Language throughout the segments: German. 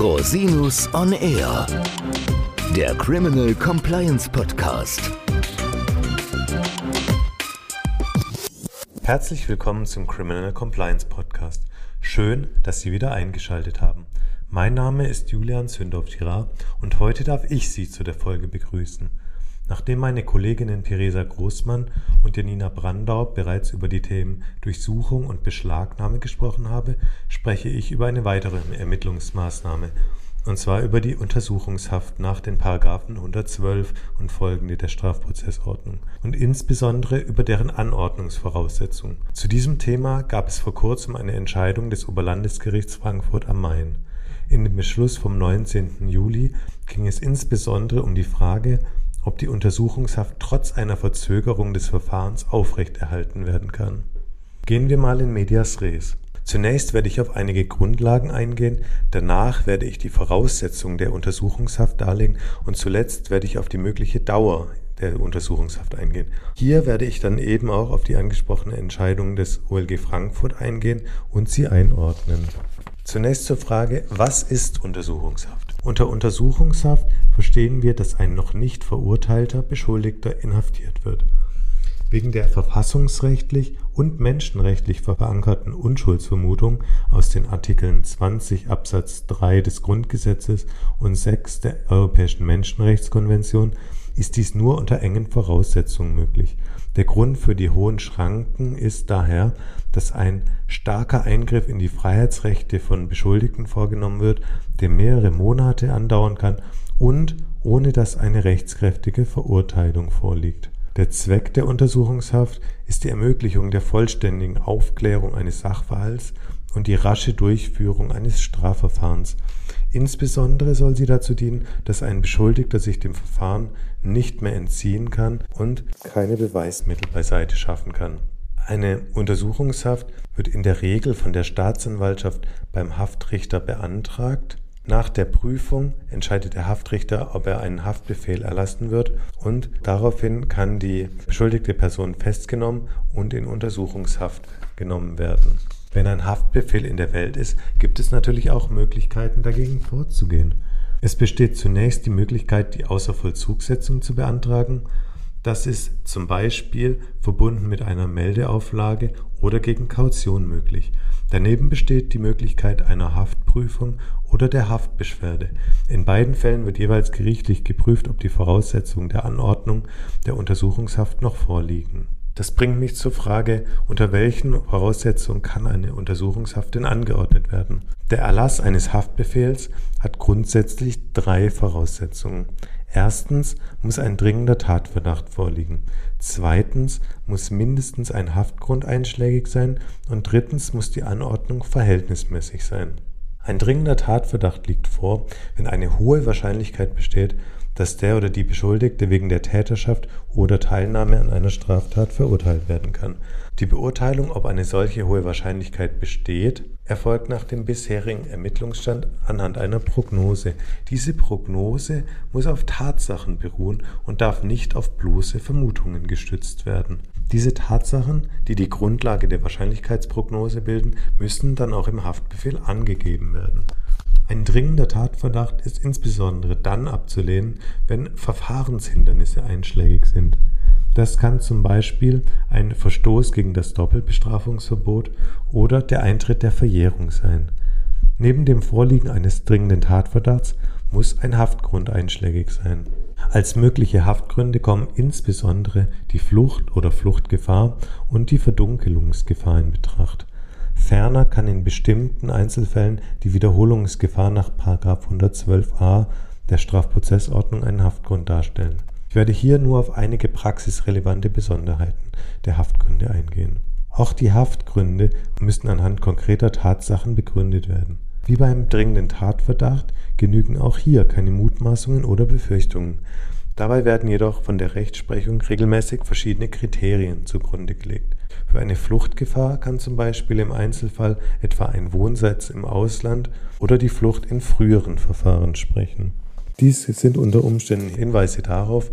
Rosinus on Air, der Criminal Compliance Podcast. Herzlich willkommen zum Criminal Compliance Podcast. Schön, dass Sie wieder eingeschaltet haben. Mein Name ist Julian Zündorf-Girard und heute darf ich Sie zu der Folge begrüßen. Nachdem meine Kolleginnen Theresa Großmann und Janina Brandau bereits über die Themen Durchsuchung und Beschlagnahme gesprochen habe, spreche ich über eine weitere Ermittlungsmaßnahme, und zwar über die Untersuchungshaft nach den Paragraphen 112 und folgende der Strafprozessordnung und insbesondere über deren Anordnungsvoraussetzungen. Zu diesem Thema gab es vor kurzem eine Entscheidung des Oberlandesgerichts Frankfurt am Main. In dem Beschluss vom 19. Juli ging es insbesondere um die Frage, ob die Untersuchungshaft trotz einer Verzögerung des Verfahrens aufrechterhalten werden kann. Gehen wir mal in medias res. Zunächst werde ich auf einige Grundlagen eingehen, danach werde ich die Voraussetzungen der Untersuchungshaft darlegen und zuletzt werde ich auf die mögliche Dauer der Untersuchungshaft eingehen. Hier werde ich dann eben auch auf die angesprochene Entscheidung des OLG Frankfurt eingehen und sie einordnen. Zunächst zur Frage, was ist Untersuchungshaft? Unter Untersuchungshaft verstehen wir, dass ein noch nicht verurteilter Beschuldigter inhaftiert wird. Wegen der verfassungsrechtlich und menschenrechtlich verankerten Unschuldsvermutung aus den Artikeln 20 Absatz 3 des Grundgesetzes und 6 der Europäischen Menschenrechtskonvention ist dies nur unter engen Voraussetzungen möglich. Der Grund für die hohen Schranken ist daher, dass ein starker Eingriff in die Freiheitsrechte von Beschuldigten vorgenommen wird, der mehrere Monate andauern kann und ohne dass eine rechtskräftige Verurteilung vorliegt. Der Zweck der Untersuchungshaft ist die Ermöglichung der vollständigen Aufklärung eines Sachverhalts und die rasche Durchführung eines Strafverfahrens. Insbesondere soll sie dazu dienen, dass ein Beschuldigter sich dem Verfahren nicht mehr entziehen kann und keine Beweismittel beiseite schaffen kann. Eine Untersuchungshaft wird in der Regel von der Staatsanwaltschaft beim Haftrichter beantragt. Nach der Prüfung entscheidet der Haftrichter, ob er einen Haftbefehl erlassen wird und daraufhin kann die beschuldigte Person festgenommen und in Untersuchungshaft genommen werden. Wenn ein Haftbefehl in der Welt ist, gibt es natürlich auch Möglichkeiten dagegen vorzugehen. Es besteht zunächst die Möglichkeit, die Außervollzugsetzung zu beantragen. Das ist zum Beispiel verbunden mit einer Meldeauflage oder gegen Kaution möglich. Daneben besteht die Möglichkeit einer Haftprüfung oder der Haftbeschwerde. In beiden Fällen wird jeweils gerichtlich geprüft, ob die Voraussetzungen der Anordnung der Untersuchungshaft noch vorliegen. Das bringt mich zur Frage, unter welchen Voraussetzungen kann eine Untersuchungshaft denn angeordnet werden? Der Erlass eines Haftbefehls hat grundsätzlich drei Voraussetzungen. Erstens muss ein dringender Tatverdacht vorliegen. Zweitens muss mindestens ein Haftgrund einschlägig sein und drittens muss die Anordnung verhältnismäßig sein. Ein dringender Tatverdacht liegt vor, wenn eine hohe Wahrscheinlichkeit besteht, dass der oder die Beschuldigte wegen der Täterschaft oder Teilnahme an einer Straftat verurteilt werden kann. Die Beurteilung, ob eine solche hohe Wahrscheinlichkeit besteht, erfolgt nach dem bisherigen Ermittlungsstand anhand einer Prognose. Diese Prognose muss auf Tatsachen beruhen und darf nicht auf bloße Vermutungen gestützt werden. Diese Tatsachen, die die Grundlage der Wahrscheinlichkeitsprognose bilden, müssen dann auch im Haftbefehl angegeben werden. Ein dringender Tatverdacht ist insbesondere dann abzulehnen, wenn Verfahrenshindernisse einschlägig sind. Das kann zum Beispiel ein Verstoß gegen das Doppelbestrafungsverbot oder der Eintritt der Verjährung sein. Neben dem Vorliegen eines dringenden Tatverdachts muss ein Haftgrund einschlägig sein. Als mögliche Haftgründe kommen insbesondere die Flucht oder Fluchtgefahr und die Verdunkelungsgefahr in Betracht. Ferner kann in bestimmten Einzelfällen die Wiederholungsgefahr nach 112a der Strafprozessordnung einen Haftgrund darstellen. Ich werde hier nur auf einige praxisrelevante Besonderheiten der Haftgründe eingehen. Auch die Haftgründe müssen anhand konkreter Tatsachen begründet werden. Wie beim dringenden Tatverdacht genügen auch hier keine Mutmaßungen oder Befürchtungen. Dabei werden jedoch von der Rechtsprechung regelmäßig verschiedene Kriterien zugrunde gelegt. Für eine Fluchtgefahr kann zum Beispiel im Einzelfall etwa ein Wohnsitz im Ausland oder die Flucht in früheren Verfahren sprechen. Dies sind unter Umständen Hinweise darauf,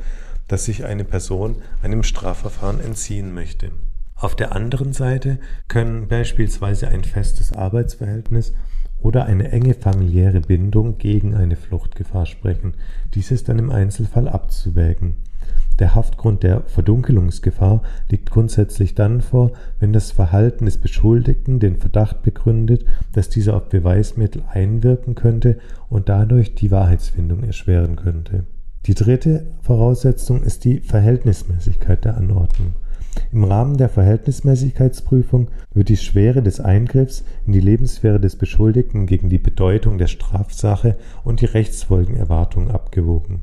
dass sich eine Person einem Strafverfahren entziehen möchte. Auf der anderen Seite können beispielsweise ein festes Arbeitsverhältnis oder eine enge familiäre Bindung gegen eine Fluchtgefahr sprechen. Dies ist dann im Einzelfall abzuwägen. Der Haftgrund der Verdunkelungsgefahr liegt grundsätzlich dann vor, wenn das Verhalten des Beschuldigten den Verdacht begründet, dass dieser auf Beweismittel einwirken könnte und dadurch die Wahrheitsfindung erschweren könnte. Die dritte Voraussetzung ist die Verhältnismäßigkeit der Anordnung. Im Rahmen der Verhältnismäßigkeitsprüfung wird die Schwere des Eingriffs in die Lebenssphäre des Beschuldigten gegen die Bedeutung der Strafsache und die Rechtsfolgenerwartung abgewogen.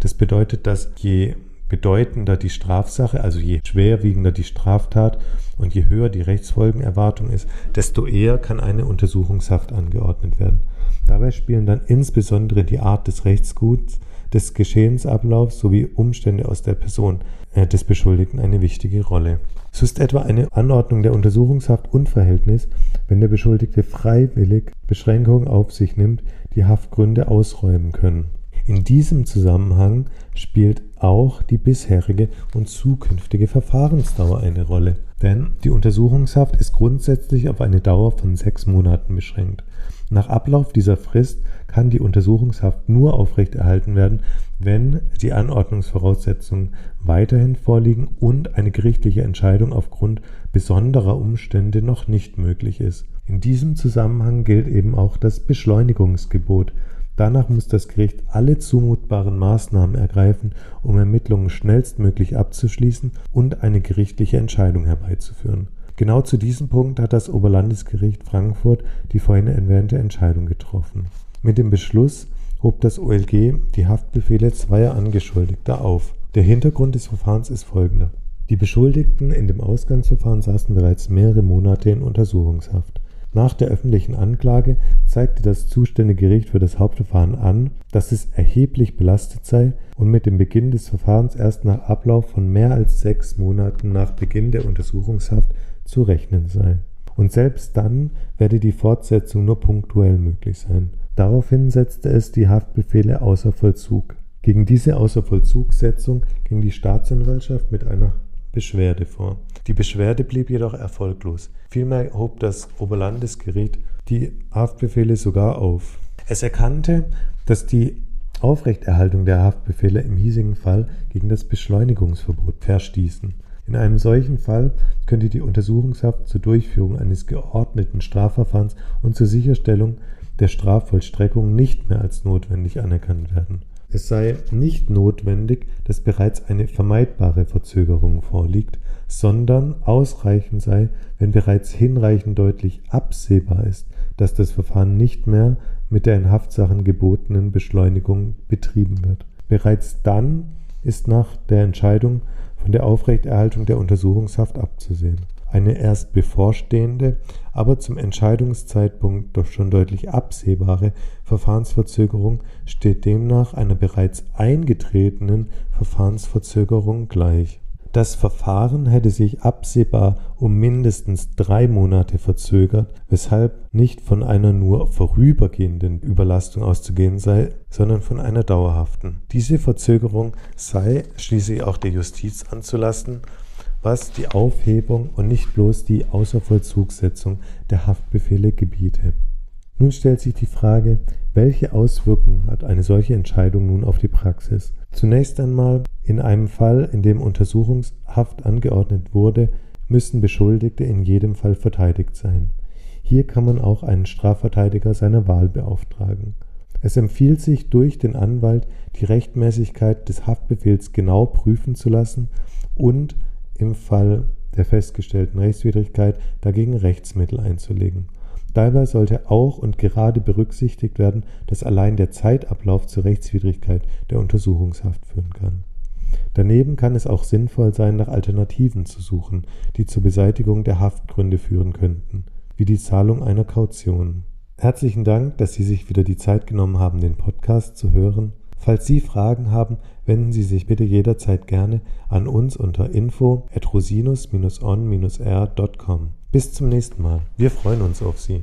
Das bedeutet, dass je bedeutender die Strafsache, also je schwerwiegender die Straftat und je höher die Rechtsfolgenerwartung ist, desto eher kann eine Untersuchungshaft angeordnet werden. Dabei spielen dann insbesondere die Art des Rechtsguts, des Geschehensablaufs sowie Umstände aus der Person äh, des Beschuldigten eine wichtige Rolle. So ist etwa eine Anordnung der Untersuchungshaft unverhältnis, wenn der Beschuldigte freiwillig Beschränkungen auf sich nimmt, die Haftgründe ausräumen können. In diesem Zusammenhang spielt auch die bisherige und zukünftige Verfahrensdauer eine Rolle, denn die Untersuchungshaft ist grundsätzlich auf eine Dauer von sechs Monaten beschränkt. Nach Ablauf dieser Frist kann die Untersuchungshaft nur aufrechterhalten werden, wenn die Anordnungsvoraussetzungen weiterhin vorliegen und eine gerichtliche Entscheidung aufgrund besonderer Umstände noch nicht möglich ist. In diesem Zusammenhang gilt eben auch das Beschleunigungsgebot, Danach muss das Gericht alle zumutbaren Maßnahmen ergreifen, um Ermittlungen schnellstmöglich abzuschließen und eine gerichtliche Entscheidung herbeizuführen. Genau zu diesem Punkt hat das Oberlandesgericht Frankfurt die vorhin erwähnte Entscheidung getroffen. Mit dem Beschluss hob das OLG die Haftbefehle zweier Angeschuldigter auf. Der Hintergrund des Verfahrens ist folgender. Die Beschuldigten in dem Ausgangsverfahren saßen bereits mehrere Monate in Untersuchungshaft. Nach der öffentlichen Anklage zeigte das zuständige Gericht für das Hauptverfahren an, dass es erheblich belastet sei und mit dem Beginn des Verfahrens erst nach Ablauf von mehr als sechs Monaten nach Beginn der Untersuchungshaft zu rechnen sei. Und selbst dann werde die Fortsetzung nur punktuell möglich sein. Daraufhin setzte es die Haftbefehle außer Vollzug. Gegen diese Außervollzugsetzung ging die Staatsanwaltschaft mit einer Beschwerde vor. Die Beschwerde blieb jedoch erfolglos. Vielmehr hob das Oberlandesgericht die Haftbefehle sogar auf. Es erkannte, dass die Aufrechterhaltung der Haftbefehle im hiesigen Fall gegen das Beschleunigungsverbot verstießen. In einem solchen Fall könnte die Untersuchungshaft zur Durchführung eines geordneten Strafverfahrens und zur Sicherstellung der Strafvollstreckung nicht mehr als notwendig anerkannt werden. Es sei nicht notwendig, dass bereits eine vermeidbare Verzögerung vorliegt, sondern ausreichend sei, wenn bereits hinreichend deutlich absehbar ist, dass das Verfahren nicht mehr mit der in Haftsachen gebotenen Beschleunigung betrieben wird. Bereits dann ist nach der Entscheidung von der Aufrechterhaltung der Untersuchungshaft abzusehen. Eine erst bevorstehende, aber zum Entscheidungszeitpunkt doch schon deutlich absehbare Verfahrensverzögerung steht demnach einer bereits eingetretenen Verfahrensverzögerung gleich. Das Verfahren hätte sich absehbar um mindestens drei Monate verzögert, weshalb nicht von einer nur vorübergehenden Überlastung auszugehen sei, sondern von einer dauerhaften. Diese Verzögerung sei schließlich auch der Justiz anzulasten was die Aufhebung und nicht bloß die Außervollzugssetzung der Haftbefehle gebiete. Nun stellt sich die Frage, welche Auswirkungen hat eine solche Entscheidung nun auf die Praxis? Zunächst einmal, in einem Fall, in dem Untersuchungshaft angeordnet wurde, müssen Beschuldigte in jedem Fall verteidigt sein. Hier kann man auch einen Strafverteidiger seiner Wahl beauftragen. Es empfiehlt sich, durch den Anwalt die Rechtmäßigkeit des Haftbefehls genau prüfen zu lassen und im Fall der festgestellten Rechtswidrigkeit dagegen Rechtsmittel einzulegen. Dabei sollte auch und gerade berücksichtigt werden, dass allein der Zeitablauf zur Rechtswidrigkeit der Untersuchungshaft führen kann. Daneben kann es auch sinnvoll sein, nach Alternativen zu suchen, die zur Beseitigung der Haftgründe führen könnten, wie die Zahlung einer Kaution. Herzlichen Dank, dass Sie sich wieder die Zeit genommen haben, den Podcast zu hören. Falls Sie Fragen haben, wenden Sie sich bitte jederzeit gerne an uns unter info at rosinus-on-r.com. Bis zum nächsten Mal. Wir freuen uns auf Sie.